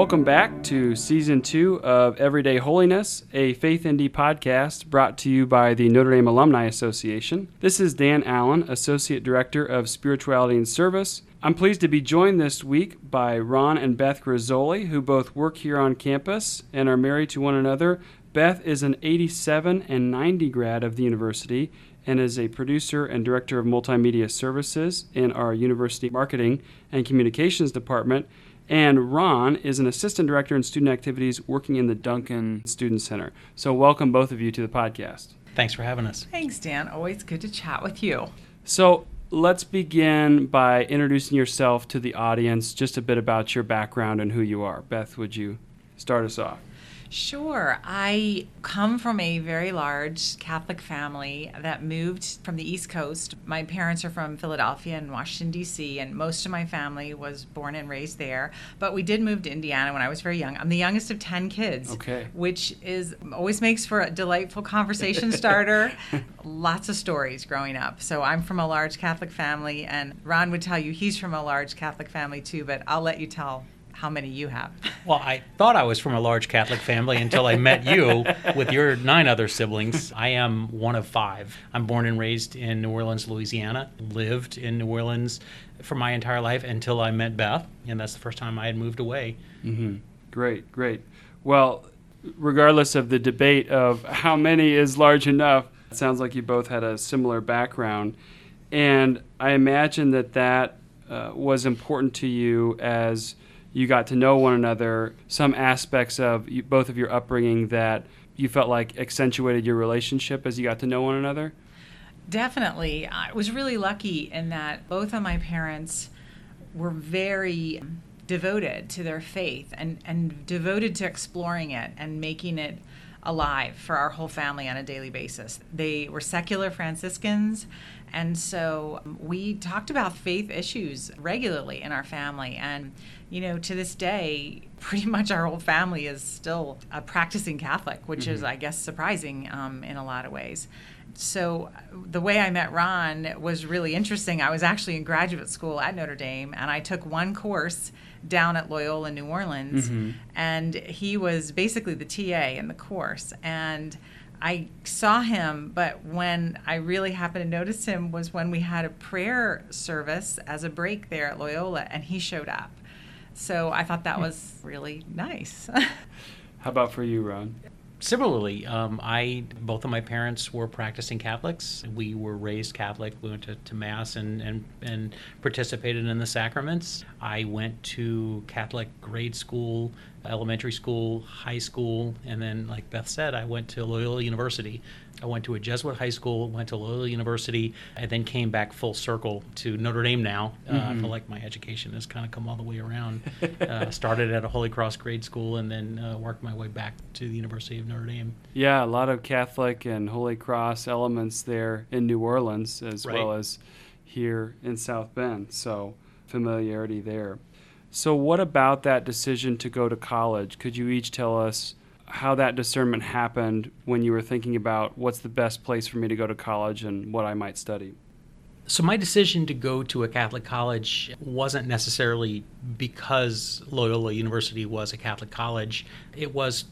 Welcome back to season two of Everyday Holiness, a Faith ND podcast brought to you by the Notre Dame Alumni Association. This is Dan Allen, Associate Director of Spirituality and Service. I'm pleased to be joined this week by Ron and Beth Grizzoli, who both work here on campus and are married to one another. Beth is an 87 and 90 grad of the university and is a producer and director of multimedia services in our university marketing and communications department. And Ron is an assistant director in student activities working in the Duncan Student Center. So, welcome both of you to the podcast. Thanks for having us. Thanks, Dan. Always good to chat with you. So, let's begin by introducing yourself to the audience, just a bit about your background and who you are. Beth, would you start us off? Sure. I come from a very large Catholic family that moved from the East Coast. My parents are from Philadelphia and Washington, D.C., and most of my family was born and raised there. But we did move to Indiana when I was very young. I'm the youngest of 10 kids, okay. which is always makes for a delightful conversation starter. Lots of stories growing up. So I'm from a large Catholic family, and Ron would tell you he's from a large Catholic family too, but I'll let you tell how many you have. Well, I thought I was from a large Catholic family until I met you with your nine other siblings. I am one of five. I'm born and raised in New Orleans, Louisiana, lived in New Orleans for my entire life until I met Beth, and that's the first time I had moved away. Mm-hmm. Great, great. Well, regardless of the debate of how many is large enough, it sounds like you both had a similar background. And I imagine that that uh, was important to you as you got to know one another, some aspects of you, both of your upbringing that you felt like accentuated your relationship as you got to know one another? Definitely. I was really lucky in that both of my parents were very devoted to their faith and, and devoted to exploring it and making it alive for our whole family on a daily basis. They were secular Franciscans, and so we talked about faith issues regularly in our family. And, you know, to this day, pretty much our whole family is still a practicing Catholic, which mm-hmm. is, I guess, surprising um, in a lot of ways. So, the way I met Ron was really interesting. I was actually in graduate school at Notre Dame, and I took one course down at Loyola New Orleans, mm-hmm. and he was basically the TA in the course. And I saw him, but when I really happened to notice him was when we had a prayer service as a break there at Loyola, and he showed up. So I thought that hmm. was really nice. How about for you, Ron? Similarly, um, I both of my parents were practicing Catholics. We were raised Catholic. We went to, to mass and, and and participated in the sacraments. I went to Catholic grade school, elementary school, high school, and then, like Beth said, I went to Loyola University. I went to a Jesuit high school, went to Loyola University, and then came back full circle to Notre Dame now. Uh, mm-hmm. I feel like my education has kind of come all the way around. uh, started at a Holy Cross grade school and then uh, worked my way back to the University of Notre Dame. Yeah, a lot of Catholic and Holy Cross elements there in New Orleans as right. well as here in South Bend. So familiarity there. So, what about that decision to go to college? Could you each tell us how that discernment happened when you were thinking about what's the best place for me to go to college and what I might study? So, my decision to go to a Catholic college wasn't necessarily because Loyola University was a Catholic college. It was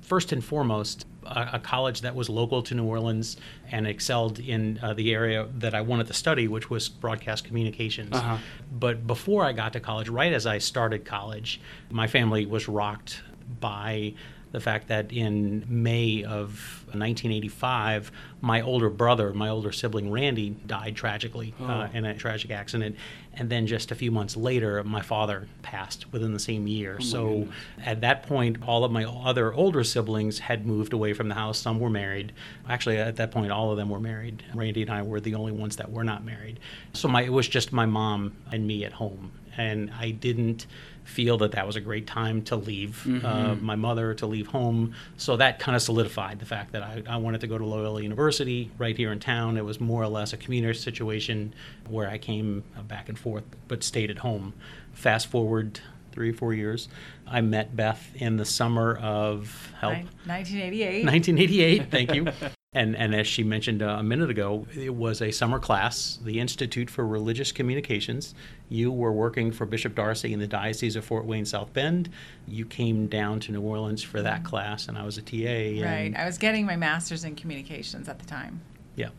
first and foremost a, a, college that was local to New Orleans and excelled in uh, the area that I wanted to study, which was broadcast communications. Uh-huh. But before I got to college, right as I started college, my family was rocked by the fact that in May of 1985, my older brother, my older sibling Randy, died tragically uh, oh. uh, in a tragic accident. And then just a few months later, my father passed within the same year. Oh so goodness. at that point, all of my other older siblings had moved away from the house. Some were married. Actually, at that point, all of them were married. Randy and I were the only ones that were not married. So my, it was just my mom and me at home. And I didn't feel that that was a great time to leave mm-hmm. uh, my mother, to leave home. So that kind of solidified the fact that I, I, wanted to go to Loyola University right here in town. It was more or less a commuter situation where I came uh, back and forth but stayed at home. Fast forward three or four years. I met Beth in the summer of help. 1988. 1988, thank you. And, and as she mentioned uh, a minute ago, it was a summer class, the Institute for Religious Communications. You were working for Bishop D'Arcy in the Diocese of Fort Wayne South Bend. You came down to New Orleans for that class, and I was a TA. Right. I was getting my master's in communications at the time. yeah.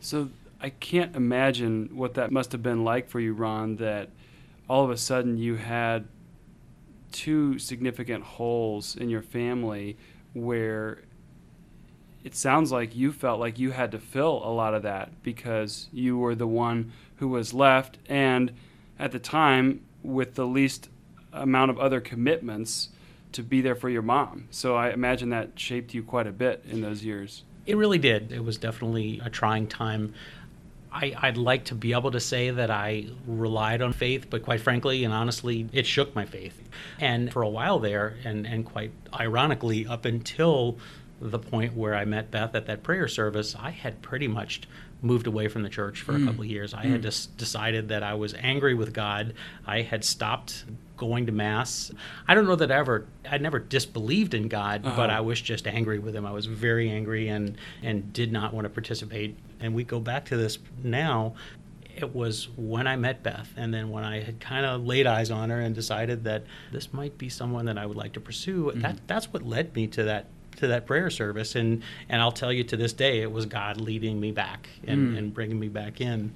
So I can't imagine what that must have been like for you, Ron, that all of a sudden you had two significant holes in your family where it sounds like you felt like you had to fill a lot of that because you were the one who was left and at the time with the least amount of other commitments to be there for your mom. So I imagine that shaped you quite a bit in those years. It really did. It was definitely a trying time. I, I'd like to be able to say that I relied on faith, but quite frankly and honestly, it shook my faith. And for a while there, and, and quite ironically, up until the point where I met Beth at that prayer service, I had pretty much moved away from the church for a mm. couple of years. I had mm. just decided that I was angry with God. I had stopped going to mass. I don't know that I ever I never disbelieved in God, uh-huh. but Uh-huh. I was just angry with him. I was very angry and and did not want to participate. And we go back to this now. It was when I met Beth, and then when I had kind of laid eyes on her and decided that this might be someone that I would like to pursue. Mm. That that's what led me to that to that prayer service. And and I'll tell you to this day, it was God leading me back and, Mm. and bringing me back in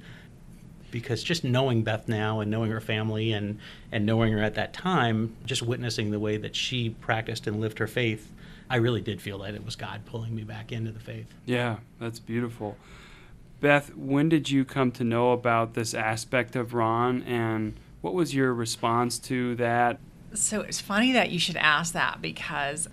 because just knowing Beth now and knowing her family and and knowing her at that time, just witnessing the way that she practiced and lived her faith, I really did feel that it was God pulling me back into the faith. Yeah, that's beautiful. Beth, when did you come to know about this aspect of Ron and what was your response to that? So it's funny that you should ask that because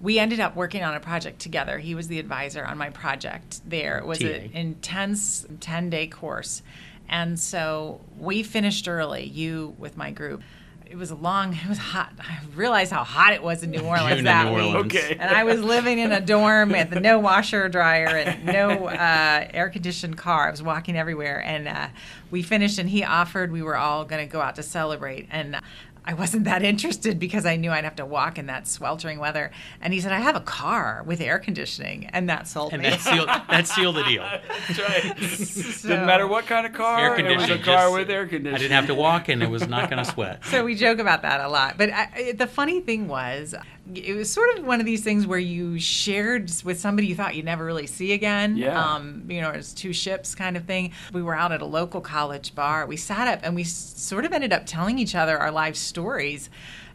we ended up working on a project together. He was the advisor on my project there. It was an intense 10 day course. And so we finished early, you with my group. It was a long, it was hot. I realized how hot it was in New Orleans June in that New week. Orleans. Okay. And I was living in a dorm with no washer dryer and no uh, air conditioned car. I was walking everywhere. And uh, we finished, and he offered we were all going to go out to celebrate. And I wasn't that interested because I knew I'd have to walk in that sweltering weather. And he said, I have a car with air conditioning. And that sold And me. that sealed that sealed the deal. That's right. So- Didn't matter what kind of car, Air it was a car just- with air conditioning. I didn't have to walk, and it was not going to sweat. so we joke about that a lot. But I, the funny thing was, it was sort of one of these things where you shared with somebody you thought you'd never really see again. Yeah. Um, you know, it's two ships kind of thing. We were out at a local college bar. We sat up and we sort of ended up telling each other our life stories.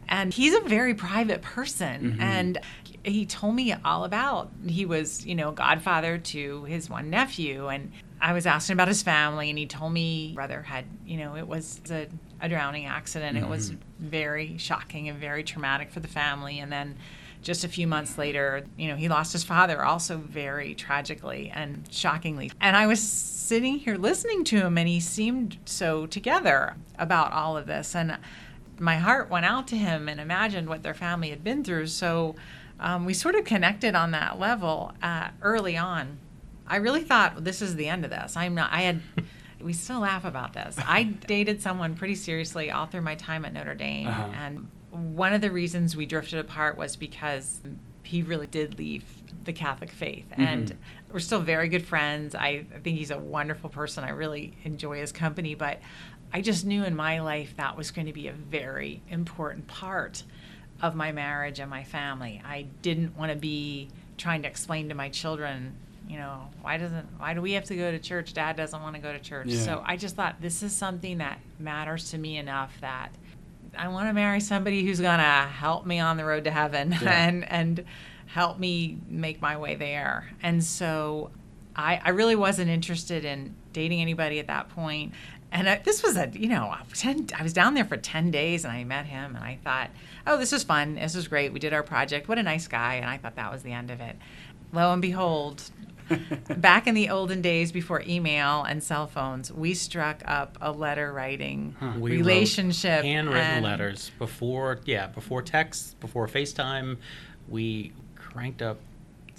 And he's a very private person. And he told me all about he was you know godfather to his one nephew and i was asking about his family and he told me brother had you know it was a, a drowning accident it was very shocking and very traumatic for the family and then just a few months later you know he lost his father also very tragically and shockingly and i was sitting here listening to him and he seemed so together about all of this and my heart went out to him and imagined what their family had been through. So um, we sort of connected on that level uh, early on. I really thought well, this is the end of this. I'm not. I had. We still laugh about this. I dated someone pretty seriously all through my time at Notre Dame, Uh-huh. and one of the reasons we drifted apart was because he really did leave the Catholic faith, and we're still very good friends. I, I think he's a wonderful person. I really enjoy his company, but I just knew in my life that was going to be a very important part of my marriage and my family. I didn't want to be trying to explain to my children, you know, why doesn't why do we have to go to church? Dad doesn't want to go to church. Yeah. So I just thought this is something that matters to me enough that I want to marry somebody who's going to help me on the road to heaven Yeah. and and help me make my way there. And so I, I really wasn't interested in dating anybody at that point. And I, this was a, you know, 10, I was down there for 10 days and I met him and I thought, oh, this is fun. This is great. We did our project. What a nice guy. And I thought that was the end of it. Lo and behold, back in the olden days before email and cell phones, we struck up a letter writing We wrote relationship. handwritten and- letters before, yeah, before text, before FaceTime. We cranked up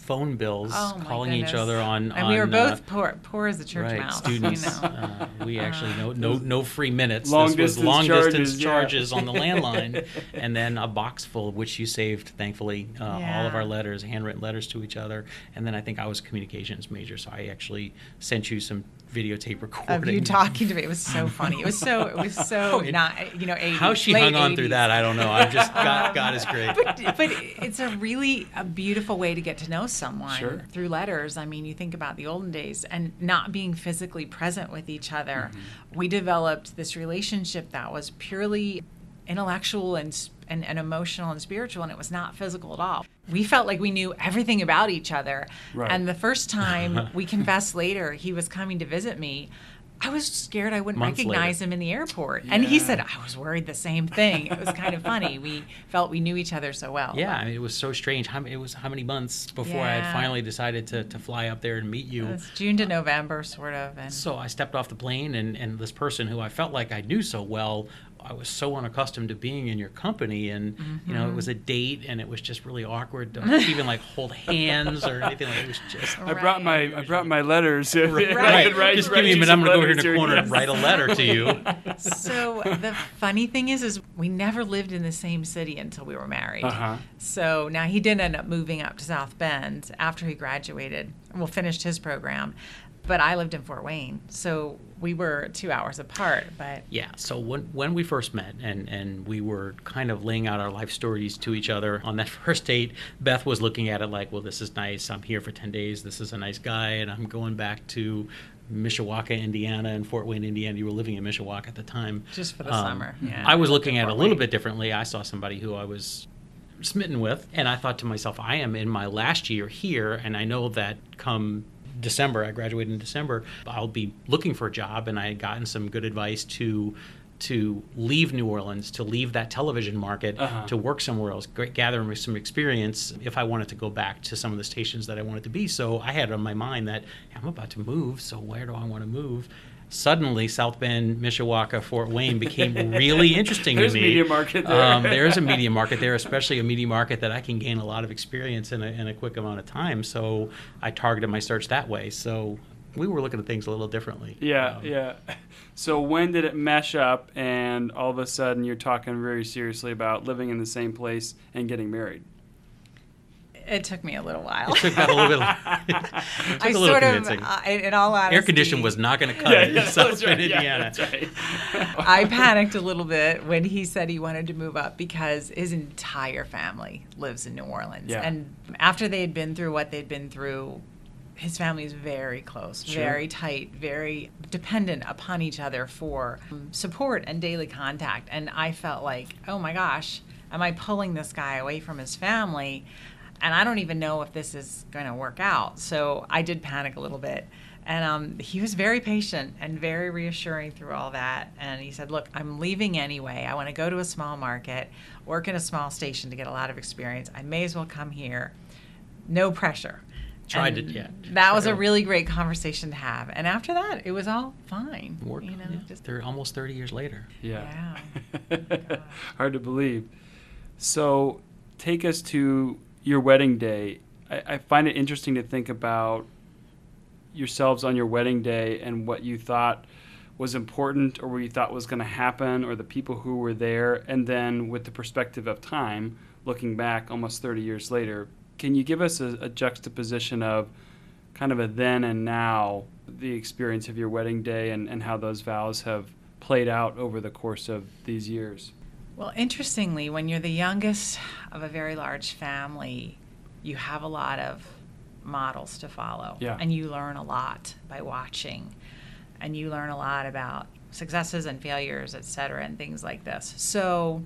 phone bills, Oh, my calling each other on. And we were both uh, poor, poor as a church right, mouse. students. You know. uh, we actually no no no free minutes. Long this was distance long distance charges, yeah. charges on the landline, and then a box full of which you saved, thankfully, uh, all of our letters, handwritten letters to each other. And then I think I was a communications major, so I actually sent you some videotape recording of you talking to me. It was so funny. It was so it was so it- not you know 80s, How she hung on through that, I don't know. I'm just God. God is great. But, but it's a really a beautiful way to get to know someone Sure. through letters. I mean, you think about the olden days and not being physically present with each other. Mm-hmm. We developed this relationship that was purely intellectual and, and and emotional and spiritual, and it was not physical at all. We felt like we knew everything about each other. Right. And the first time we confessed later he was coming to visit me. I was scared I wouldn't Months later. recognize him in the airport. And he said, I was worried the same thing. It was kind of funny. We felt we knew each other so well. Yeah, I mean, it was so strange. How, it was how many months before I had finally decided to, to fly up there and meet you. It was June to November, sort of. And So I stepped off the plane, and, and this person who I felt like I knew so well, I was so unaccustomed to being in your company, and you know, it was a date, and it was just really awkward to even like hold hands or anything. Like it was just. I brought my I brought my letters. Right, right. Write, just give me a minute. I'm gonna go here in letters the here. corner and write a letter to you. so the funny thing is, is we never lived in the same city until we were married. Uh-huh. So now he did end up moving up to South Bend after he graduated. Well, finished his program, but I lived in Fort Wayne, so we were two hours apart. But Yeah. So when when we first met and and we were kind of laying out our life stories to each other on that first date, Beth was looking at it like, well, this is nice. I'm here for ten days. This is a nice guy, and I'm going back to Mishawaka, Indiana, and Fort Wayne, Indiana. You were living in Mishawaka at the time. just for the Um, summer, yeah. I was looking at it a little bit differently. I saw somebody who I was smitten with, and I thought to myself, I am in my last year here, and I know that come December, I graduated in December, I'll be looking for a job, and I had gotten some good advice to to leave New Orleans, to leave that television market, Uh-huh. to work somewhere else, gather some experience if I wanted to go back to some of the stations that I wanted to be. So I had on my mind that I'm about to move, so where do I want to move? Suddenly, South Bend, Mishawaka, Fort Wayne became really interesting to me. There's a media market there. Um, there is a media market there, especially a media market that I can gain a lot of experience in a, in a quick amount of time. So I targeted my search that way. So we were looking at things a little differently. Yeah, Um, yeah. So when did it mesh up, and all of a sudden you're talking very seriously about living in the same place and getting married? It took me a little while. It took that a little bit. it took I a little sort of, convincing. uh, in in all honesty, Air condition was not going to cut it in South that's Bend, right, yeah, Indiana. that's right. I panicked a little bit when he said he wanted to move up because his entire family lives in New Orleans. Yeah. And after they had been through what they'd been through, his family is very close, Sure. very tight, very dependent upon each other for support and daily contact. And I felt like, oh my gosh, am I pulling this guy away from his family? And I don't even know if this is going to work out. So I did panic a little bit. And um, he was very patient and very reassuring through all that. And he said, Look, I'm leaving anyway. I want to go to a small market, work in a small station to get a lot of experience. I may as well come here. No pressure. Tried And it, yeah. That was a really great conversation to have. And after that, it was all fine. Worked, You know, yeah. just, They're almost 30 years later. Yeah. Yeah. Hard to believe. So, take us to your wedding day. I, I find it interesting to think about yourselves on your wedding day and what you thought was important or what you thought was going to happen or the people who were there. And then, with the perspective of time, looking back almost 30 years later, can you give us a, a juxtaposition of kind of a then and now, the experience of your wedding day and, and how those vows have played out over the course of these years? Well, interestingly, when you're the youngest of a very large family, you have a lot of models to follow. Yeah. And you learn a lot by watching. And you learn a lot about successes and failures, et cetera, and things like this. So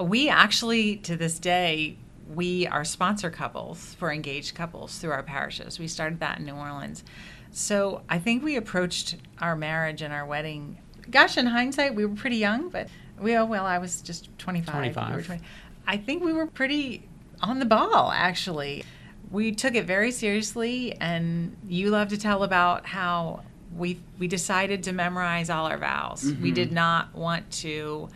we actually, to this day, we are sponsor couples for engaged couples through our parishes. We started that in New Orleans. So I think we approached our marriage and our wedding. Gosh, in hindsight, we were pretty young, but we, oh, well, I was just 25. we 25. 20. I think we were pretty on the ball, actually. We took it very seriously, and you love to tell about how we we decided to memorize all our vows. We Mhm. did not want to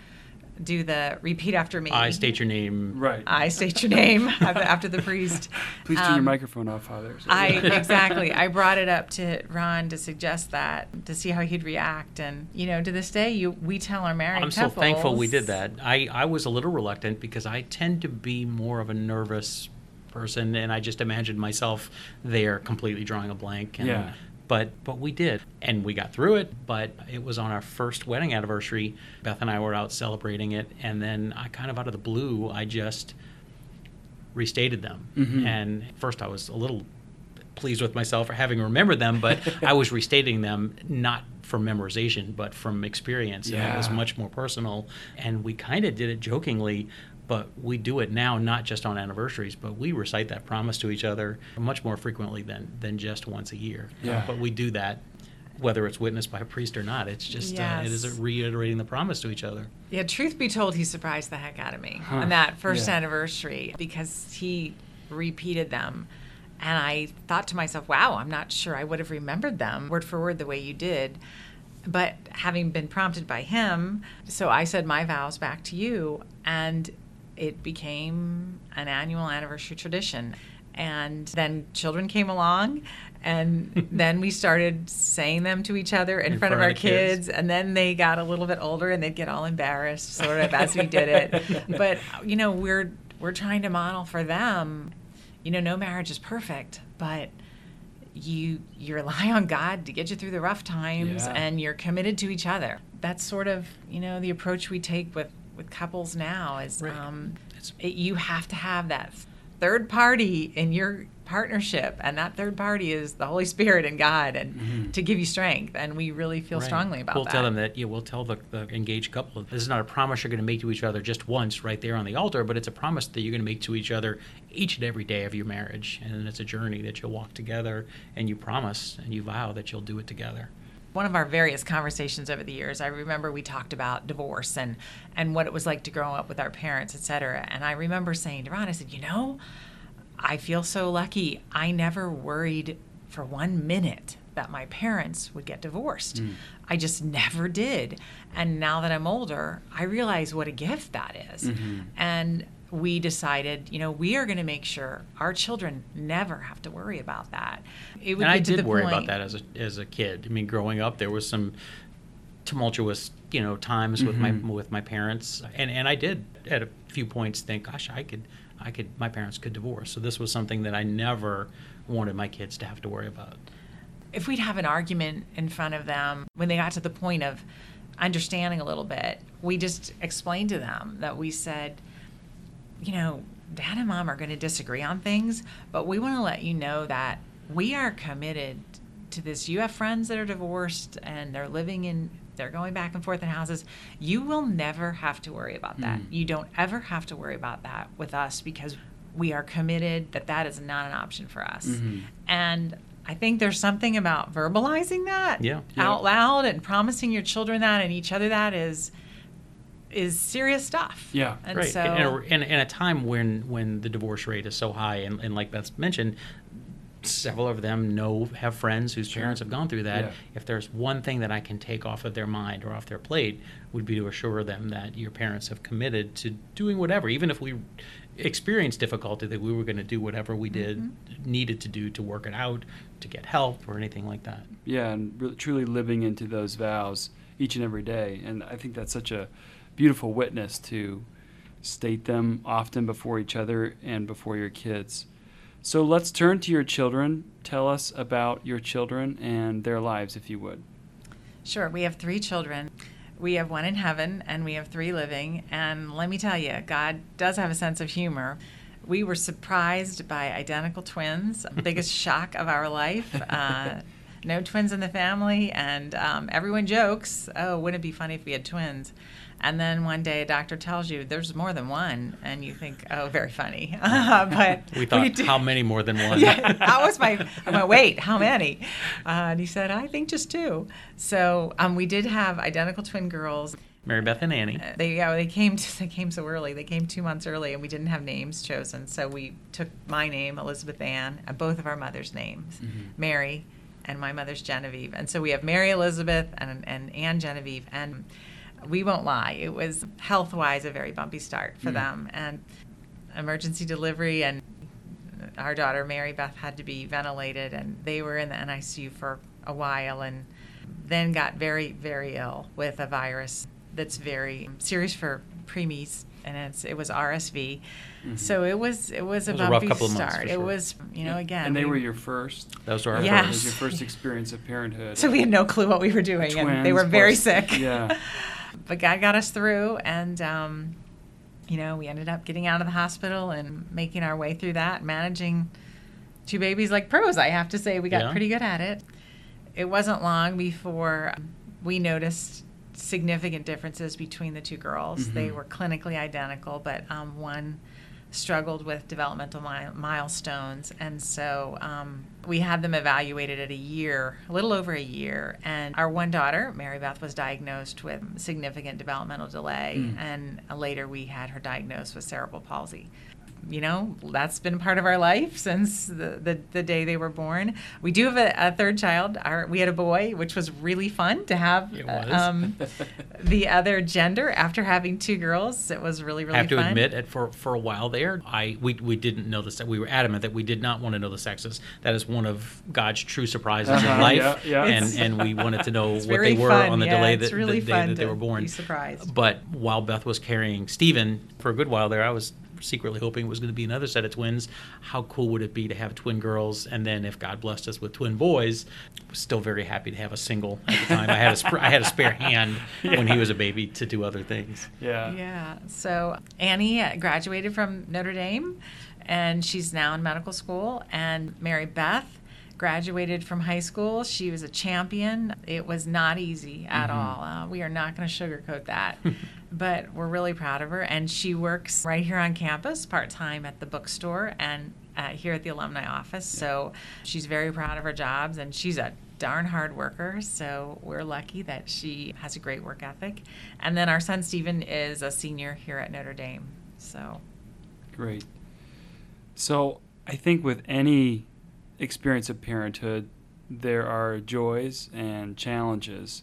do the repeat after me. I state your name. Right. I state your name after the priest. Please turn your Um, microphone off, Father. So- I exactly. I brought it up to Ron to suggest that to see how he'd react, and you know, to this day, you we tell our married I'm so thankful we did that. I, I was a little reluctant because I tend to be more of a nervous person, and I just imagined myself there completely drawing a blank. And, Yeah. But but we did, and we got through it. But it was on our first wedding anniversary. Beth and I were out celebrating it, and then I kind of out of the blue, I just restated them. Mhm. And first, I was a little pleased with myself for having remembered them, but I was restating them not from memorization, but from experience. And it was much more personal. And we kind of did it jokingly, but we do it now, not just on anniversaries, but we recite that promise to each other much more frequently than, than just once a year. Yeah. but we do that. Whether it's witnessed by a priest or not, it's just uh, it is reiterating the promise to each other. Yeah, truth be told, he surprised the heck out of me Huh. on that first Yeah. anniversary because he repeated them. And I thought to myself, wow, I'm not sure I would have remembered them word for word the way you did. But having been prompted by him, so I said my vows back to you, and it became an annual anniversary tradition. And then children came along, and then we started saying them to each other in, front, of our kids. And then they got a little bit older, and they'd get all embarrassed, sort of as we did it. But you know, we're we're trying to model for them. You know, no marriage is perfect, but you you rely on God to get you through the rough times, Yeah. and you're committed to each other. That's sort of you know the approach we take with with couples now. Is Right. um, it, you have to have that third party in your partnership, and that third party is the Holy Spirit and God, and Mhm. to give you strength. And we really feel Right. strongly about that. we'll tell them that yeah we'll tell the, the engaged couple this is not a promise you're going to make to each other just once right there on the altar but it's a promise that you're going to make to each other each and every day of your marriage and it's a journey that you'll walk together and you promise and you vow that you'll do it together one of our various conversations over the years i remember we talked about divorce and and what it was like to grow up with our parents et cetera. And i remember saying to ron i said you know i feel so lucky. I never worried for one minute that my parents would get divorced. I just never did. And now that i'm older i realize what a gift that is. Mhm. and we decided, you know, we are going to make sure our children never have to worry about that. It would and I did worry point, about that as a as a kid. I mean, growing up, there was some tumultuous, you know, times with Mhm. my with my parents, and and I did at a few points think, gosh, I could, I could, my parents could divorce. So this was something that I never wanted my kids to have to worry about. if we'd have an argument in front of them when they got to the point of understanding a little bit, we just explained to them that we said, you know, dad and mom are going to disagree on things, but we want to let you know that we are committed to this. You have friends that are divorced and they're living in, they're going back and forth in houses. You will never have to worry about that. Mm. You don't ever have to worry about that with us because we are committed that that is not an option for us. Mhm. And I think there's something about verbalizing that Yeah. Yeah. out loud and promising your children that and each other that is is serious stuff. Yeah. And right. so in, a, in, in a time when when the divorce rate is so high, and, and like Beth mentioned, several of them know have friends whose Sure. parents have gone through that. Yeah. If there's one thing that I can take off of their mind or off their plate, would be to assure them that your parents have committed to doing whatever, even if we experienced difficulty, that we were going to do whatever we did Mm-hmm. needed to do to work it out, to get help or anything like that. Yeah, and really, truly living into those vows each and every day. And I think that's such a beautiful witness to state them often before each other and before your kids. So let's turn to your children. Tell us about your children and their lives, if you would. Sure, we have three children. We have one in heaven and we have three living. And let me tell you, God does have a sense of humor. We were surprised by identical twins, biggest shock of our life. Uh, no twins in the family, and um, everyone jokes, "Oh, wouldn't it be funny if we had twins?" And then one day, a doctor tells you there's more than one, and you think, "Oh, very funny." but We thought, do- how many more than one? yeah, that was my. I went, wait, how many? Uh, and he said, I think just two. So um, we did have identical twin girls. Mary Beth and Annie. Uh, They yeah, they came to, they came so early. They came two months early, and we didn't have names chosen. So we took my name, Elizabeth Ann, and both of our mothers' names, Mhm. Mary, and my mother's Genevieve. And so we have Mary Elizabeth and and Ann Genevieve. And we won't lie, it was health wise a very bumpy start for Mm. them. And emergency delivery, and our daughter Mary Beth had to be ventilated, and they were in the NICU for a while and then got very, very ill with a virus that's very serious for preemies, and it's, it was RSV. Mhm. So it was it was a It was a rough bumpy couple of months, start. for It was you know again. And they we- were your first. Those were our Yes. It was first. your first experience of parenthood. so we had no clue what we were doing, and they were very plus- sick. Yeah. but God got us through, and um, you know we ended up getting out of the hospital and making our way through that, managing two babies like pros. I have to say we got Yeah. pretty good at it. It wasn't long before we noticed significant differences between the two girls. They Mhm. were clinically identical, but um, one struggled with developmental mi- milestones, and so um, we had them evaluated at a year, a little over a year. And our one daughter, Mary Beth, was diagnosed with significant developmental delay, Mm. and later we had her diagnosed with cerebral palsy. You know, that's been part of our life since the, the, the day they were born. We do have a, a third child. Our, we had a boy, which was really fun to have It uh, um, the other gender after having two girls. It was really, really I have to admit, for for a while there, I we, we didn't know the se- we were adamant that we did not want to know the sexes. That is one of God's true surprises Uh-huh, in life, yeah, yeah. and and we wanted to know what they were fun, on the yeah, delay that really the day that they were born. be surprised. But while Beth was carrying Stephen for a good while there, I was secretly hoping it was going to be another set of twins. How cool would it be to have twin girls? And then if God blessed us with twin boys, I was still very happy to have a single at the time. I had a sp- I had a spare hand when he was a baby to do other things. Yeah. Yeah. So Annie uh, graduated from Notre Dame, and she's now in medical school. And Mary Beth graduated from high school. She was a champion. It was not easy at Mhm. all. Uh, we are not going to sugarcoat that, but we're really proud of her. And she works right here on campus part time at the bookstore and uh, here at the alumni office. So she's very proud of her jobs, and she's a darn hard worker. So we're lucky that she has a great work ethic. And then our son Stephen is a senior here at Notre Dame. So Great. So I think with any experience of parenthood, there are joys and challenges.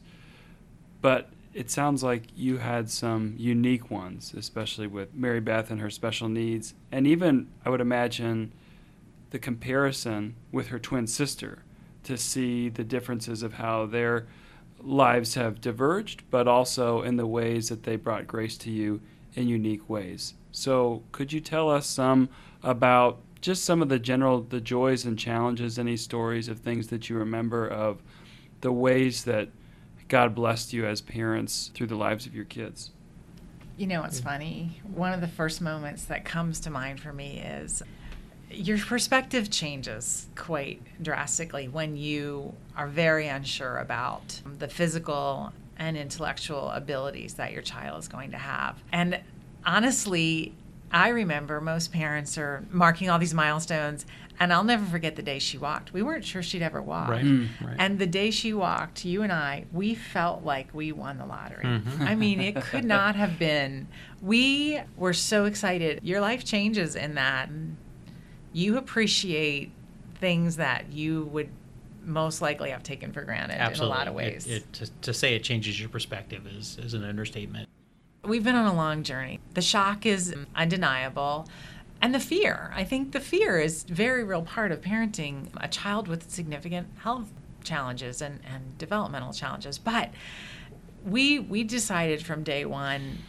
But it sounds like you had some unique ones, especially with Mary Beth and her special needs. And even, I would imagine, the comparison with her twin sister to see the differences of how their lives have diverged, but also in the ways that they brought grace to you in unique ways. So, could you tell us some about just some of the general the joys and challenges, any stories of things that you remember of the ways that God blessed you as parents through the lives of your kids? You know what's funny? One of the first moments that comes to mind for me is your perspective changes quite drastically when you are very unsure about the physical and intellectual abilities that your child is going to have. And honestly, I remember most parents are marking all these milestones, and I'll never forget the day she walked. We weren't sure she'd ever walk. Right. Mm. right. And the day she walked, you and I, we felt like we won the lottery. Mhm. I mean, it could not have been. We were so excited. Your life changes in that. You appreciate things that you would most likely have taken for granted Absolutely. in a lot of It- ways. It, to, to say it changes your perspective is, is an understatement. We've been on a long journey. The shock is undeniable. And the fear. I think the fear is very real part of parenting a child with significant health challenges and, and developmental challenges. But we we decided from day one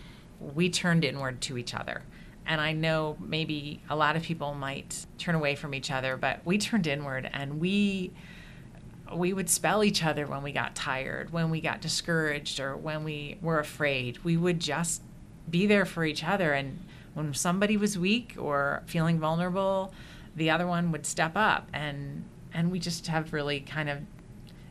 we turned inward to each other. And I know maybe a lot of people might turn away from each other, but we turned inward and we we would spell each other when we got tired, when we got discouraged, or when we were afraid. We would just be there for each other. And when somebody was weak or feeling vulnerable, the other one would step up. And and we just have really kind of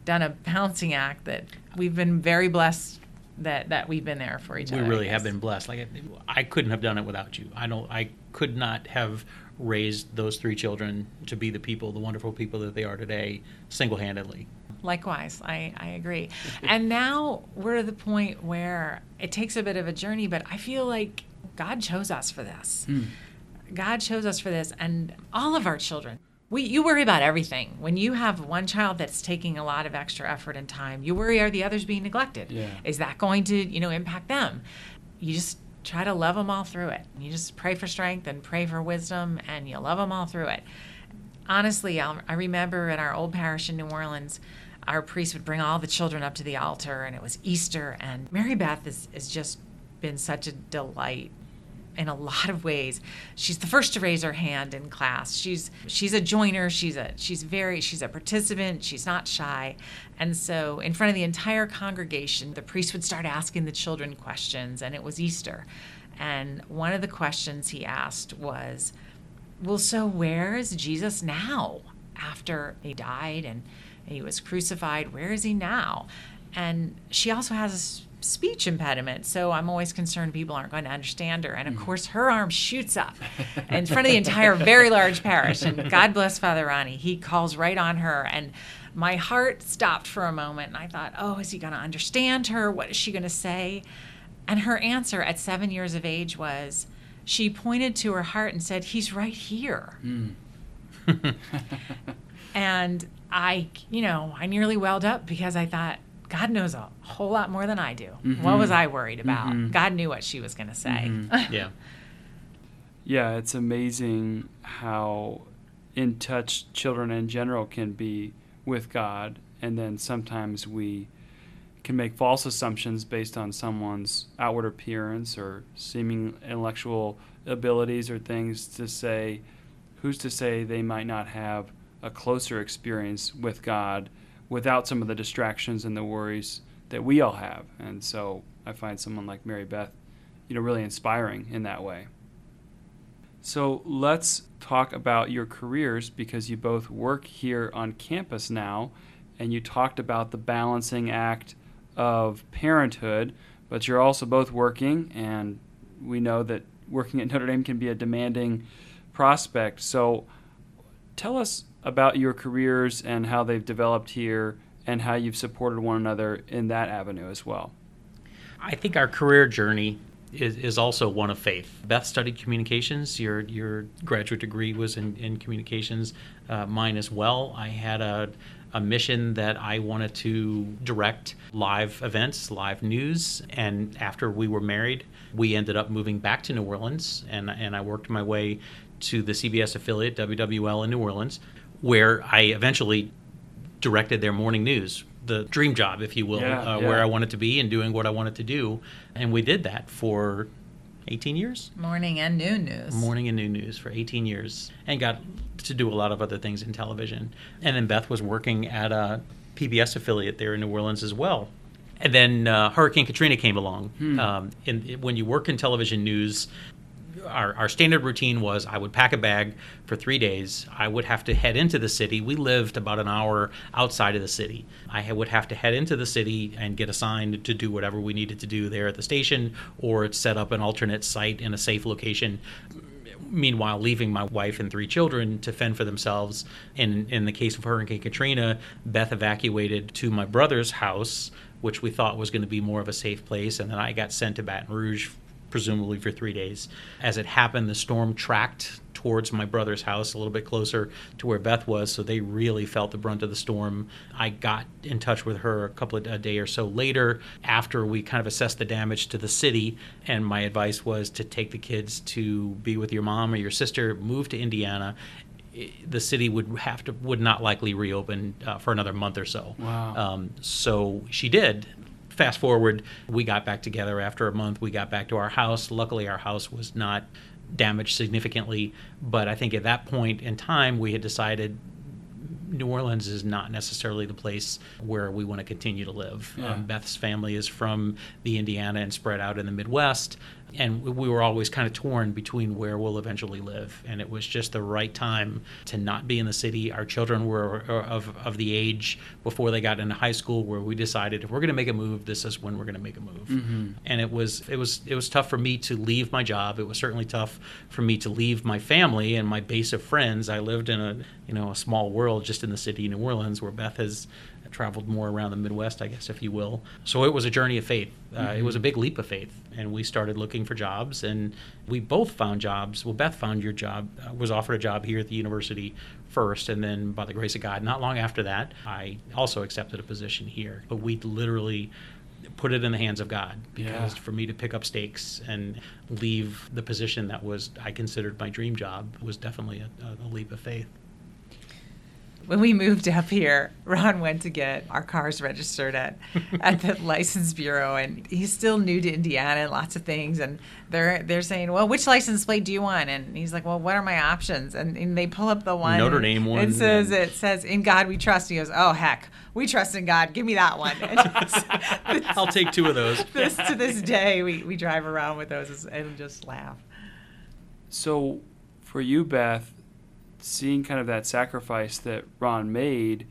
done a balancing act that we've been very blessed that that we've been there for each we other. We really have been blessed. Like I couldn't have done it without you. I don't. I could not have raised those three children to be the people, the wonderful people that they are today, single-handedly. Likewise, I, I agree. and now we're at the point where it takes a bit of a journey, but I feel like God chose us for this. Mm. God chose us for this, and all of our children we, you worry about everything. When you have one child that's taking a lot of extra effort and time, you worry are the others being neglected? Yeah. Is that going to, you know, impact them? You just try to love them all through it. You just pray for strength and pray for wisdom, and you love them all through it. Honestly, I'll, I remember in our old parish in New Orleans, our priest would bring all the children up to the altar, and it was Easter. And Mary Beth has just been such a delight in a lot of ways. She's the first to raise her hand in class. She's she's a joiner. She's a she's very she's a participant. She's not shy. And so in front of the entire congregation, the priest would start asking the children questions and it was Easter. And one of the questions he asked was, "Well, so where is Jesus now after he died and he was crucified? Where is he now?" And she also has speech impediment. So I'm always concerned people aren't going to understand her. And of course, her arm shoots up in front of the entire very large parish. And God bless Father Ronnie. He calls right on her. And my heart stopped for a moment. And I thought, oh, is he going to understand her? What is she going to say? And her answer at seven years of age was, she pointed to her heart and said, He's right here. Mm. and I, you know, I nearly welled up because I thought, God knows a whole lot more than I do. Mm-hmm. What was I worried about? Mm-hmm. God knew what she was going to say. Mm-hmm. yeah. Yeah, it's amazing how in touch children in general can be with God, and then sometimes we can make false assumptions based on someone's outward appearance or seeming intellectual abilities or things to say, who's to say they might not have a closer experience with God without some of the distractions and the worries that we all have. And so I find someone like Mary Beth, you know, really inspiring in that way. So let's talk about your careers because you both work here on campus now and you talked about the balancing act of parenthood, but you're also both working and we know that working at Notre Dame can be a demanding prospect. So tell us about your careers and how they've developed here and how you've supported one another in that avenue as well. I think our career journey is, is also one of faith. Beth studied communications. Your your graduate degree was in, in communications. Uh, mine as well. I had a, a mission that I wanted to direct live events, live news. And after we were married, we ended up moving back to New Orleans, and and I worked my way to the CBS affiliate WWL in New Orleans where I eventually directed their morning news, the dream job, if you will, yeah, uh, yeah. where I wanted to be and doing what I wanted to do. And we did that for 18 years. Morning and noon news. Morning and noon news for 18 years, and got to do a lot of other things in television. And then Beth was working at a PBS affiliate there in New Orleans as well. And then uh, Hurricane Katrina came along. Hmm. Um, and when you work in television news, our, our standard routine was I would pack a bag for three days. I would have to head into the city. We lived about an hour outside of the city. I would have to head into the city and get assigned to do whatever we needed to do there at the station or set up an alternate site in a safe location meanwhile leaving my wife and three children to fend for themselves. In in the case of Hurricane Katrina, Beth evacuated to my brother's house, which we thought was going to be more of a safe place, and then I got sent to Baton Rouge presumably for three days. As it happened, the storm tracked towards my brother's house a little bit closer to where Beth was, so they really felt the brunt of the storm. I got in touch with her a couple of a day or so later after we kind of assessed the damage to the city, and my advice was to take the kids to be with your mom or your sister, move to Indiana, the city would have to would not likely reopen uh, for another month or so. Wow. Um, so she did fast forward, we got back together after a month. We got back to our house. Luckily, our house was not damaged significantly. But I think at that point in time, we had decided New Orleans is not necessarily the place where we want to continue to live. Yeah. Um, Beth's family is from the Indiana and spread out in the Midwest and we were always kind of torn between where we'll eventually live and it was just the right time to not be in the city. Our children were of, of the age before they got into high school where we decided if we're going to make a move this is when we're going to make a move. Mm-hmm. and it was it was it was tough for me to leave my job. It was certainly tough for me to leave my family and my base of friends. I lived in a you know a small world just in the city of new orleans where beth has traveled more around the midwest i guess if you will so it was a journey of faith Uh, It was a big leap of faith, and we started looking for jobs, and we both found jobs. Well, Beth found your job, uh, was offered a job here at the university first, and then by the grace of God, not long after that, I also accepted a position here. But we literally put it in the hands of God because Yeah. for me to pick up stakes and leave the position that was I considered my dream job was definitely a, a leap of faith. When we moved up here, Ron went to get our cars registered at at the license bureau, and he's still new to Indiana and lots of things. And they're they're saying, "Well, which license plate do you want?" And he's like, "Well, what are my options?" And, and they pull up the one Notre Dame one, It says and- it says, "In God we trust." And He goes, "Oh heck, we trust in God. Give me that one." And I'll take two of those. this to this day, we, we drive around with those and just laugh. So, for you, Beth, seeing kind of that sacrifice that Ron made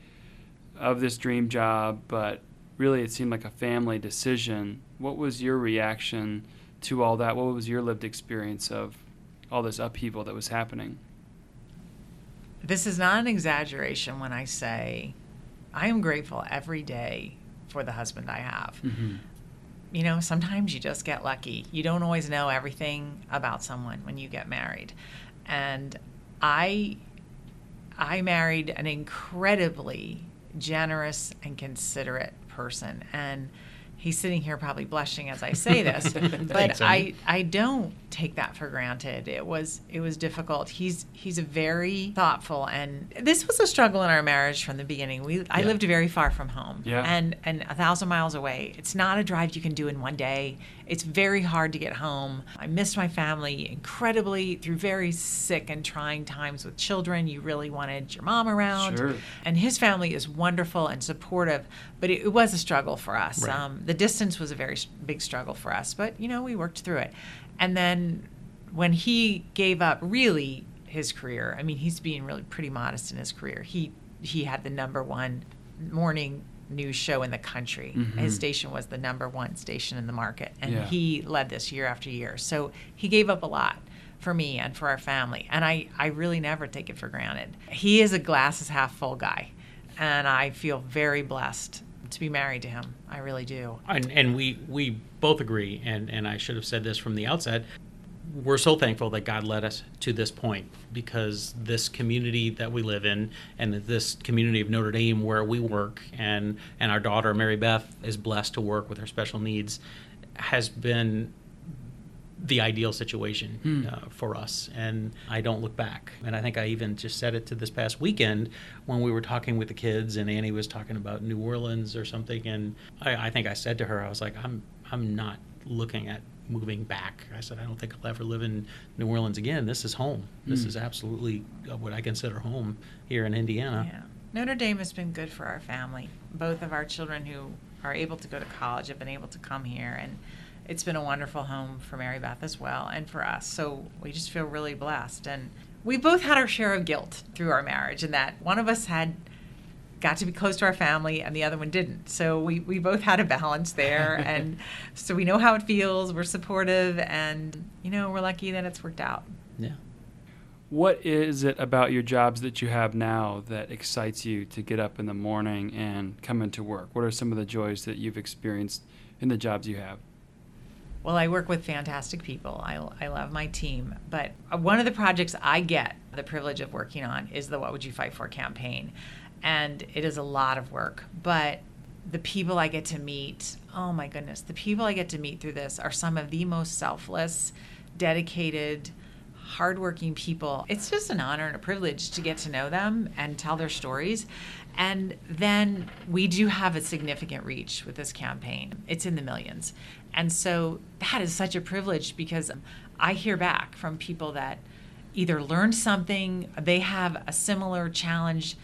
of this dream job, but really it seemed like a family decision, what was your reaction to all that? What was your lived experience of all this upheaval that was happening? This is not an exaggeration when I say I am grateful every day for the husband I have. Mm-hmm. You know, sometimes you just get lucky. You don't always know everything about someone when you get married. And I I married an incredibly generous and considerate person and he's sitting here probably blushing as I say this, but I I don't take that for granted. It was it was difficult. He's he's a very thoughtful and this was a struggle in our marriage from the beginning. We I Yeah. lived very far from home Yeah. and and a thousand miles away. It's not a drive you can do in one day. It's very hard to get home. I missed my family incredibly through very sick and trying times with children. You really wanted your mom around. Sure. And his family is wonderful and supportive, but it, it was a struggle for us. Right. Um, the distance was a very big struggle for us, but you know, we worked through it. And then when he gave up really his career, I mean, he's being really pretty modest in his career. He he had the number one morning news show in the country. Mhm. His station was the number one station in the market, and Yeah. he led this year after year. So he gave up a lot for me and for our family, and I I really never take it for granted. He is a glasses half full guy, and I feel very blessed to be married to him. I really do. And, and we we both agree, and, and I should have said this from the outset. We're so thankful that God led us to this point because this community that we live in, and this community of Notre Dame where we work, and and our daughter Mary Beth is blessed to work with her special needs, has been the ideal situation Hmm. uh, for us, and I don't look back. And I think I even just said it to this past weekend when we were talking with the kids, and Annie was talking about New Orleans or something, and I, I think I said to her, I was like, I'm I'm not looking at moving back. I said, I don't think I'll ever live in New Orleans again. This is home. This Hmm. is absolutely uh, what I consider home here in Indiana. Yeah. Notre Dame has been good for our family. Both of our children who are able to go to college have been able to come here, and it's been a wonderful home for Mary Beth as well and for us. So we just feel really blessed. And we both had our share of guilt through our marriage, in that one of us had got to be close to our family and the other one didn't. So we, we both had a balance there. and so we know how it feels. We're supportive, and, you know, we're lucky that it's worked out. Yeah. What is it about your jobs that you have now that excites you to get up in the morning and come into work? What are some of the joys that you've experienced in the jobs you have? Well, I work with fantastic people. I, I love my team. But one of the projects I get the privilege of working on is the What Would You Fight For campaign. And it is a lot of work. But the people I get to meet, oh my goodness, the people I get to meet through this are some of the most selfless, dedicated, hardworking people. It's just an honor and a privilege to get to know them and tell their stories. And then we do have a significant reach with this campaign. It's in the millions. And so that is such a privilege because I hear back from people that either learned something, they have a similar challenge.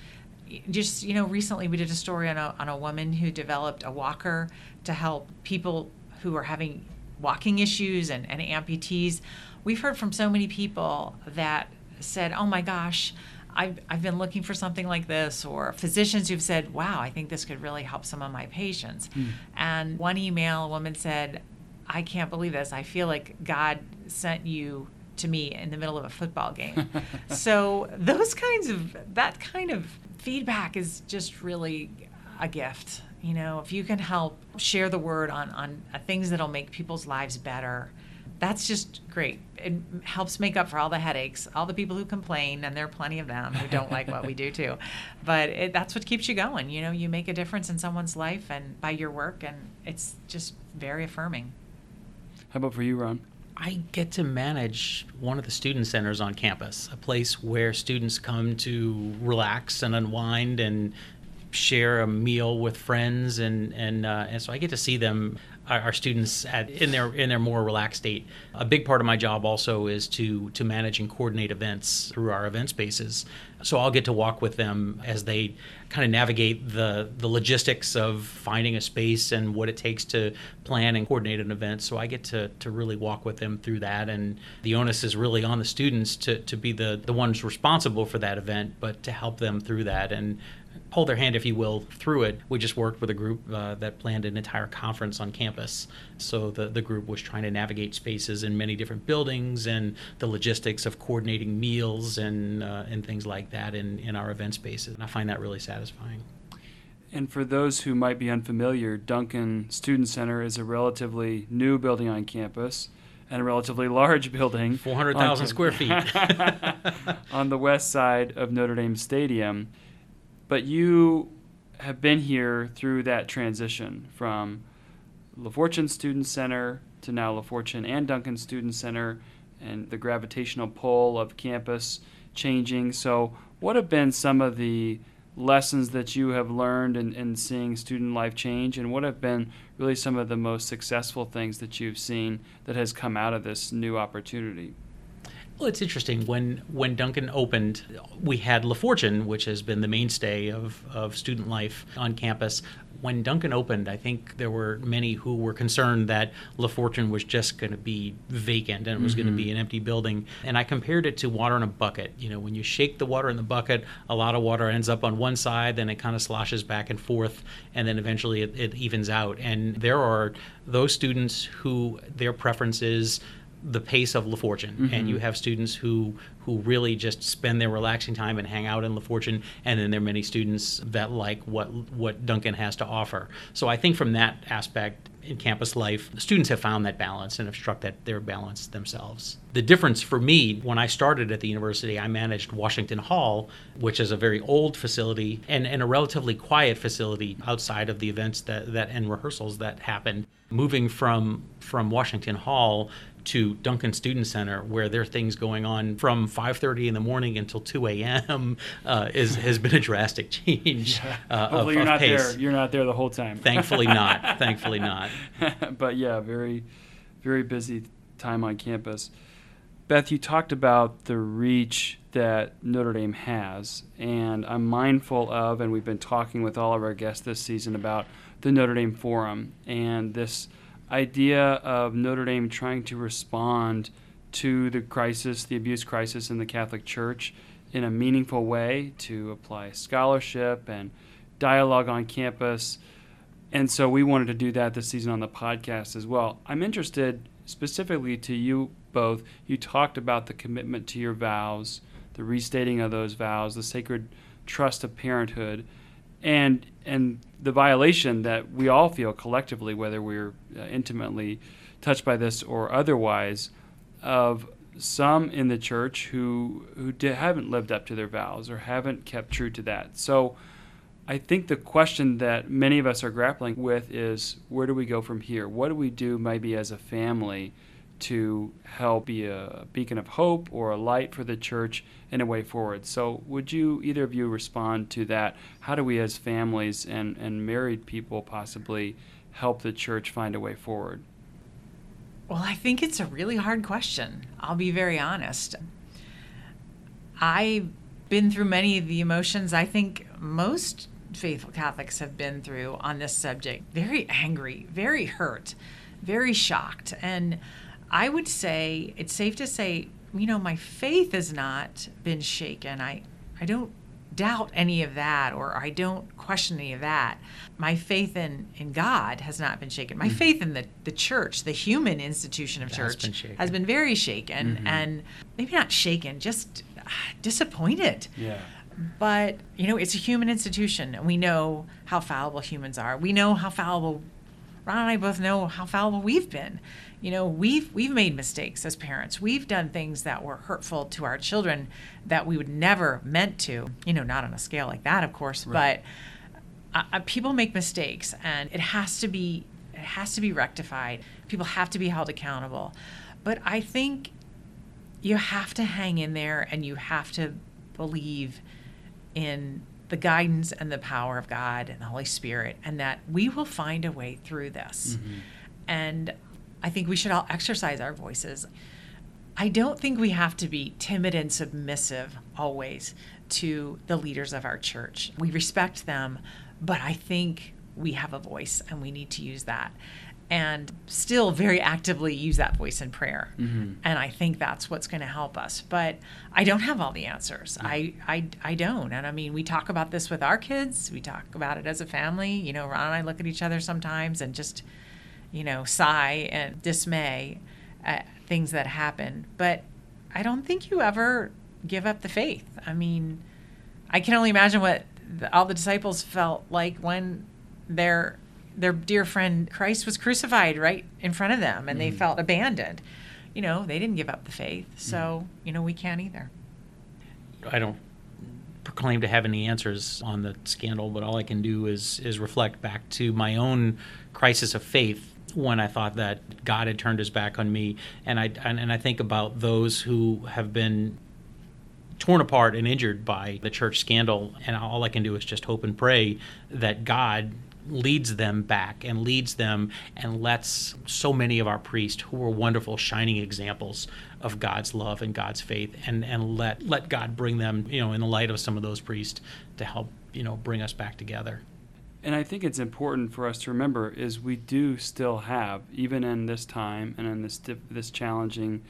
Just, you know, recently we did a story on a, on a woman who developed a walker to help people who are having walking issues and, and amputees. We've heard from so many people that said, oh my gosh, I've, I've been looking for something like this, or physicians who've said, wow, I think this could really help some of my patients. And one email, a woman said, I can't believe this. I feel like God sent you to me in the middle of a football game. so those kinds of, that kind of feedback is just really a gift. You know, if you can help share the word on, on uh, things that'll make people's lives better, that's just great. It helps make up for all the headaches, all the people who complain, and there are plenty of them who don't like what we do too. But it, that's what keeps you going. You know, you make a difference in someone's life and by your work, and it's just very affirming. How about for you, Ron? I get to manage one of the student centers on campus, a place where students come to relax and unwind and share a meal with friends, and and uh, and so I get to see them our, students at, in their in their more relaxed state. A big part of my job also is to to manage and coordinate events through our event spaces. So I'll get to walk with them as they kind of navigate the the logistics of finding a space and what it takes to plan and coordinate an event. So I get to to really walk with them through that, and the onus is really on the students to to be the the ones responsible for that event, but to help them through that and hold their hand, if you will, through it. We just worked with a group uh, that planned an entire conference on campus. So the, the group was trying to navigate spaces in many different buildings and the logistics of coordinating meals and, uh, and things like that in, in our event spaces. And I find that really satisfying. And for those who might be unfamiliar, Duncan Student Center is a relatively new building on campus and a relatively large building 400,000 square feet on the west side of Notre Dame Stadium but you have been here through that transition from LaFortune Student Center to now LaFortune and Duncan Student Center and the gravitational pull of campus changing. So, what have been some of the lessons that you have learned in, in seeing student life change, and what have been really some of the most successful things that you've seen that has come out of this new opportunity? Well, it's interesting. When when Duncan opened, we had LaFortune, which has been the mainstay of, of student life on campus. When Duncan opened, I think there were many who were concerned that LaFortune was just going to be vacant and it was mm-hmm. going to be an empty building. And I compared it to water in a bucket. You know, when you shake the water in the bucket, a lot of water ends up on one side, then it kind of sloshes back and forth, and then eventually it, it evens out. And there are those students who their preference is the pace of LaFortune, mm-hmm. and you have students who who really just spend their relaxing time and hang out in La Fortune, and then there are many students that like what what Duncan has to offer. So I think from that aspect in campus life, students have found that balance and have struck that their balance themselves. The difference for me when I started at the university, I managed Washington Hall, which is a very old facility and, and a relatively quiet facility outside of the events that, that and rehearsals that happened. Moving from from Washington Hall to Duncan Student Center, where there are things going on from 5:30 in the morning until 2 a.m., uh, is has been a drastic change. Yeah. Uh, Hopefully, of, you're of not pace. there. You're not there the whole time. Thankfully, not. Thankfully, not. but yeah, very, very busy time on campus. Beth, you talked about the reach that Notre Dame has, and I'm mindful of, and we've been talking with all of our guests this season about the Notre Dame Forum and this idea of Notre Dame trying to respond to the crisis, the abuse crisis in the Catholic Church in a meaningful way to apply scholarship and dialogue on campus. And so we wanted to do that this season on the podcast as well. I'm interested specifically to you both. You talked about the commitment to your vows, the restating of those vows, the sacred trust of parenthood and and the violation that we all feel collectively, whether we're uh, intimately touched by this or otherwise, of some in the church who who haven't lived up to their vows or haven't kept true to that. So. I think the question that many of us are grappling with is where do we go from here? What do we do maybe as a family to help be a beacon of hope or a light for the church in a way forward. So, would you, either of you, respond to that? How do we, as families and, and married people, possibly help the church find a way forward? Well, I think it's a really hard question. I'll be very honest. I've been through many of the emotions I think most faithful Catholics have been through on this subject. Very angry, very hurt, very shocked. And I would say it's safe to say, you know, my faith has not been shaken. I, I don't doubt any of that or I don't question any of that. My faith in, in God has not been shaken. My mm-hmm. faith in the, the church, the human institution of church, been has been very shaken mm-hmm. and maybe not shaken, just disappointed. Yeah. But, you know, it's a human institution, and we know how fallible humans are. We know how fallible, Ron and I both know how fallible we've been. You know, we've we've made mistakes as parents. We've done things that were hurtful to our children that we would never meant to. You know, not on a scale like that, of course, right. but uh, uh, people make mistakes, and it has to be it has to be rectified. People have to be held accountable. But I think you have to hang in there and you have to believe in the guidance and the power of God and the Holy Spirit, and that we will find a way through this. Mm-hmm. And I think we should all exercise our voices. I don't think we have to be timid and submissive always to the leaders of our church. We respect them, but I think we have a voice and we need to use that and still very actively use that voice in prayer. Mm-hmm. And I think that's what's going to help us. But I don't have all the answers. Yeah. I, I, I don't. And I mean, we talk about this with our kids, we talk about it as a family. You know, Ron and I look at each other sometimes and just, you know, sigh and dismay at things that happen. But I don't think you ever give up the faith. I mean, I can only imagine what the, all the disciples felt like when they're their dear friend Christ was crucified right in front of them and mm. they felt abandoned. You know, they didn't give up the faith. Mm. So, you know, we can't either. I don't proclaim to have any answers on the scandal, but all I can do is is reflect back to my own crisis of faith when I thought that God had turned his back on me. And I and, and I think about those who have been torn apart and injured by the church scandal. And all I can do is just hope and pray that God leads them back and leads them and lets so many of our priests who were wonderful shining examples of God's love and God's faith and and let let God bring them you know in the light of some of those priests to help you know bring us back together and I think it's important for us to remember is we do still have even in this time and in this this challenging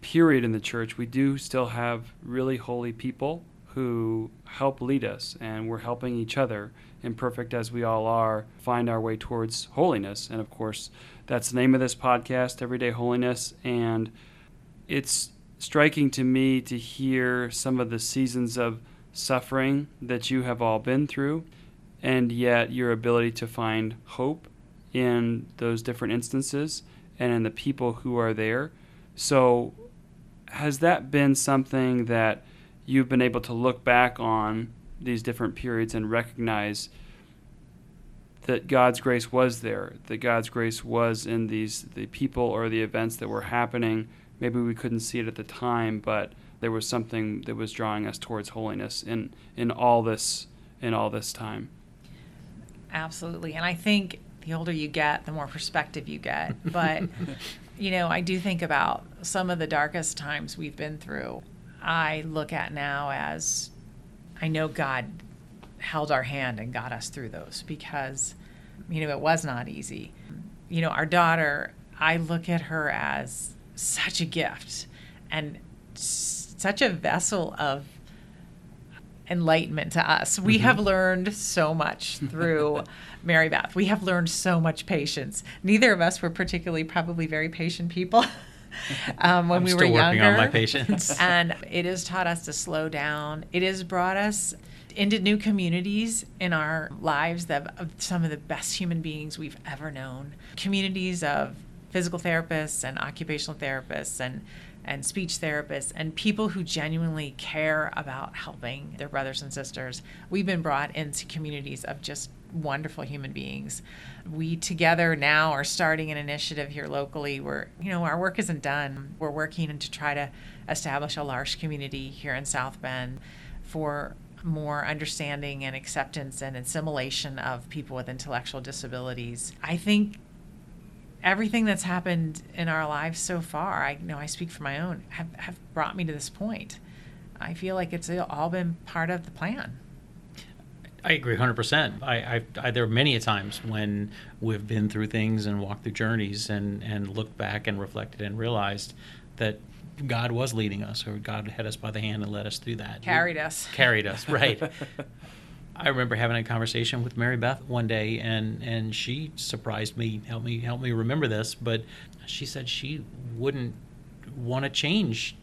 period in the church we do still have really holy people who help lead us and we're helping each other imperfect as we all are, find our way towards holiness. And of course, that's the name of this podcast, Everyday Holiness. And it's striking to me to hear some of the seasons of suffering that you have all been through, and yet your ability to find hope in those different instances and in the people who are there. So, has that been something that you've been able to look back on these different periods and recognize that God's grace was there, that God's grace was in these the people or the events that were happening. Maybe we couldn't see it at the time, but there was something that was drawing us towards holiness in in all this in all this time. Absolutely. And I think the older you get, the more perspective you get. But you know, I do think about some of the darkest times we've been through. I look at now as I know God held our hand and got us through those because, you know, it was not easy. You know, our daughter, I look at her as such a gift and such a vessel of enlightenment to us. We mm-hmm. have learned so much through Mary Beth. We have learned so much patience. Neither of us were particularly probably very patient people. um, when I'm we were younger. on my patience. and it has taught us to slow down. It has brought us into new communities in our lives that of some of the best human beings we've ever known. Communities of physical therapists and occupational therapists and and speech therapists and people who genuinely care about helping their brothers and sisters. We've been brought into communities of just wonderful human beings. We together now are starting an initiative here locally where, you know, our work isn't done. We're working to try to establish a large community here in South Bend for more understanding and acceptance and assimilation of people with intellectual disabilities. I think everything that's happened in our lives so far, I know I speak for my own, have, have brought me to this point. I feel like it's all been part of the plan. I agree 100%. I, I, I, there are many a times when we've been through things and walked through journeys and, and looked back and reflected and realized that God was leading us or God had us by the hand and led us through that. Carried we, us. Carried us, right. I remember having a conversation with Mary Beth one day and, and she surprised me, helped me help me remember this, but she said she wouldn't want to change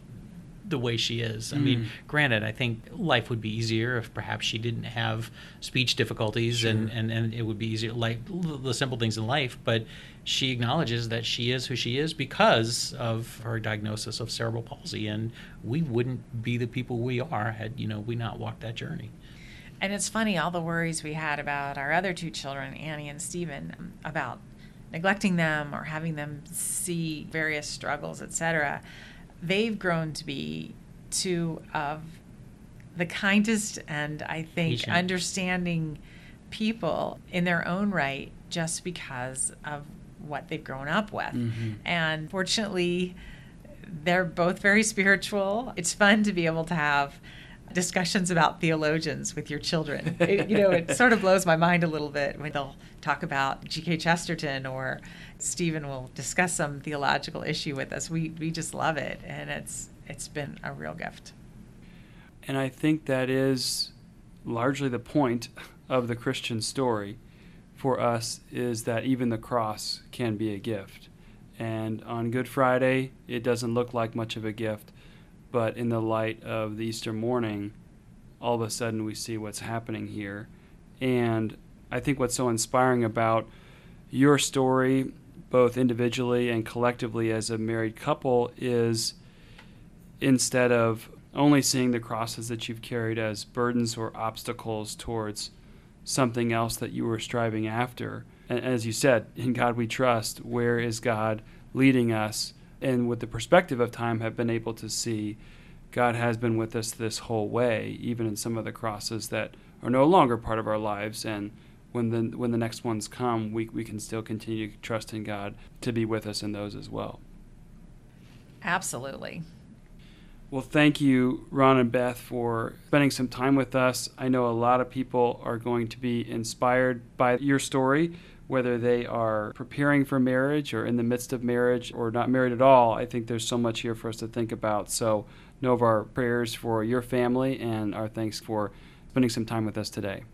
the way she is. I mean, mm. granted, I think life would be easier if perhaps she didn't have speech difficulties and, and, and it would be easier, like the simple things in life. But she acknowledges that she is who she is because of her diagnosis of cerebral palsy. And we wouldn't be the people we are had, you know, we not walked that journey. And it's funny, all the worries we had about our other two children, Annie and Stephen, about neglecting them or having them see various struggles, etc they've grown to be two of the kindest and I think Patient. understanding people in their own right just because of what they've grown up with. Mm-hmm. And fortunately, they're both very spiritual. It's fun to be able to have discussions about theologians with your children. It, you know, it sort of blows my mind a little bit when they'll talk about G.K. Chesterton or Stephen will discuss some theological issue with us. We we just love it, and it's it's been a real gift. And I think that is largely the point of the Christian story for us is that even the cross can be a gift. And on Good Friday, it doesn't look like much of a gift, but in the light of the Easter morning, all of a sudden we see what's happening here. And I think what's so inspiring about your story both individually and collectively as a married couple is instead of only seeing the crosses that you've carried as burdens or obstacles towards something else that you were striving after. And as you said, in God we trust, where is God leading us? And with the perspective of time, have been able to see God has been with us this whole way, even in some of the crosses that are no longer part of our lives. And when the when the next ones come, we we can still continue to trust in God to be with us in those as well. Absolutely. Well, thank you, Ron and Beth, for spending some time with us. I know a lot of people are going to be inspired by your story, whether they are preparing for marriage or in the midst of marriage or not married at all. I think there's so much here for us to think about. So, know of our prayers for your family and our thanks for spending some time with us today.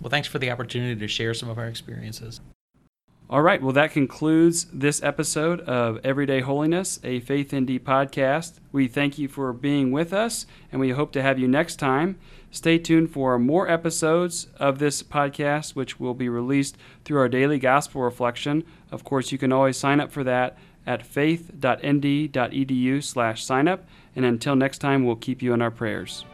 Well, thanks for the opportunity to share some of our experiences. All right, well, that concludes this episode of Everyday Holiness, a Faith ND podcast. We thank you for being with us, and we hope to have you next time. Stay tuned for more episodes of this podcast, which will be released through our daily gospel reflection. Of course, you can always sign up for that at faith.nd.edu slash sign up. And until next time, we'll keep you in our prayers.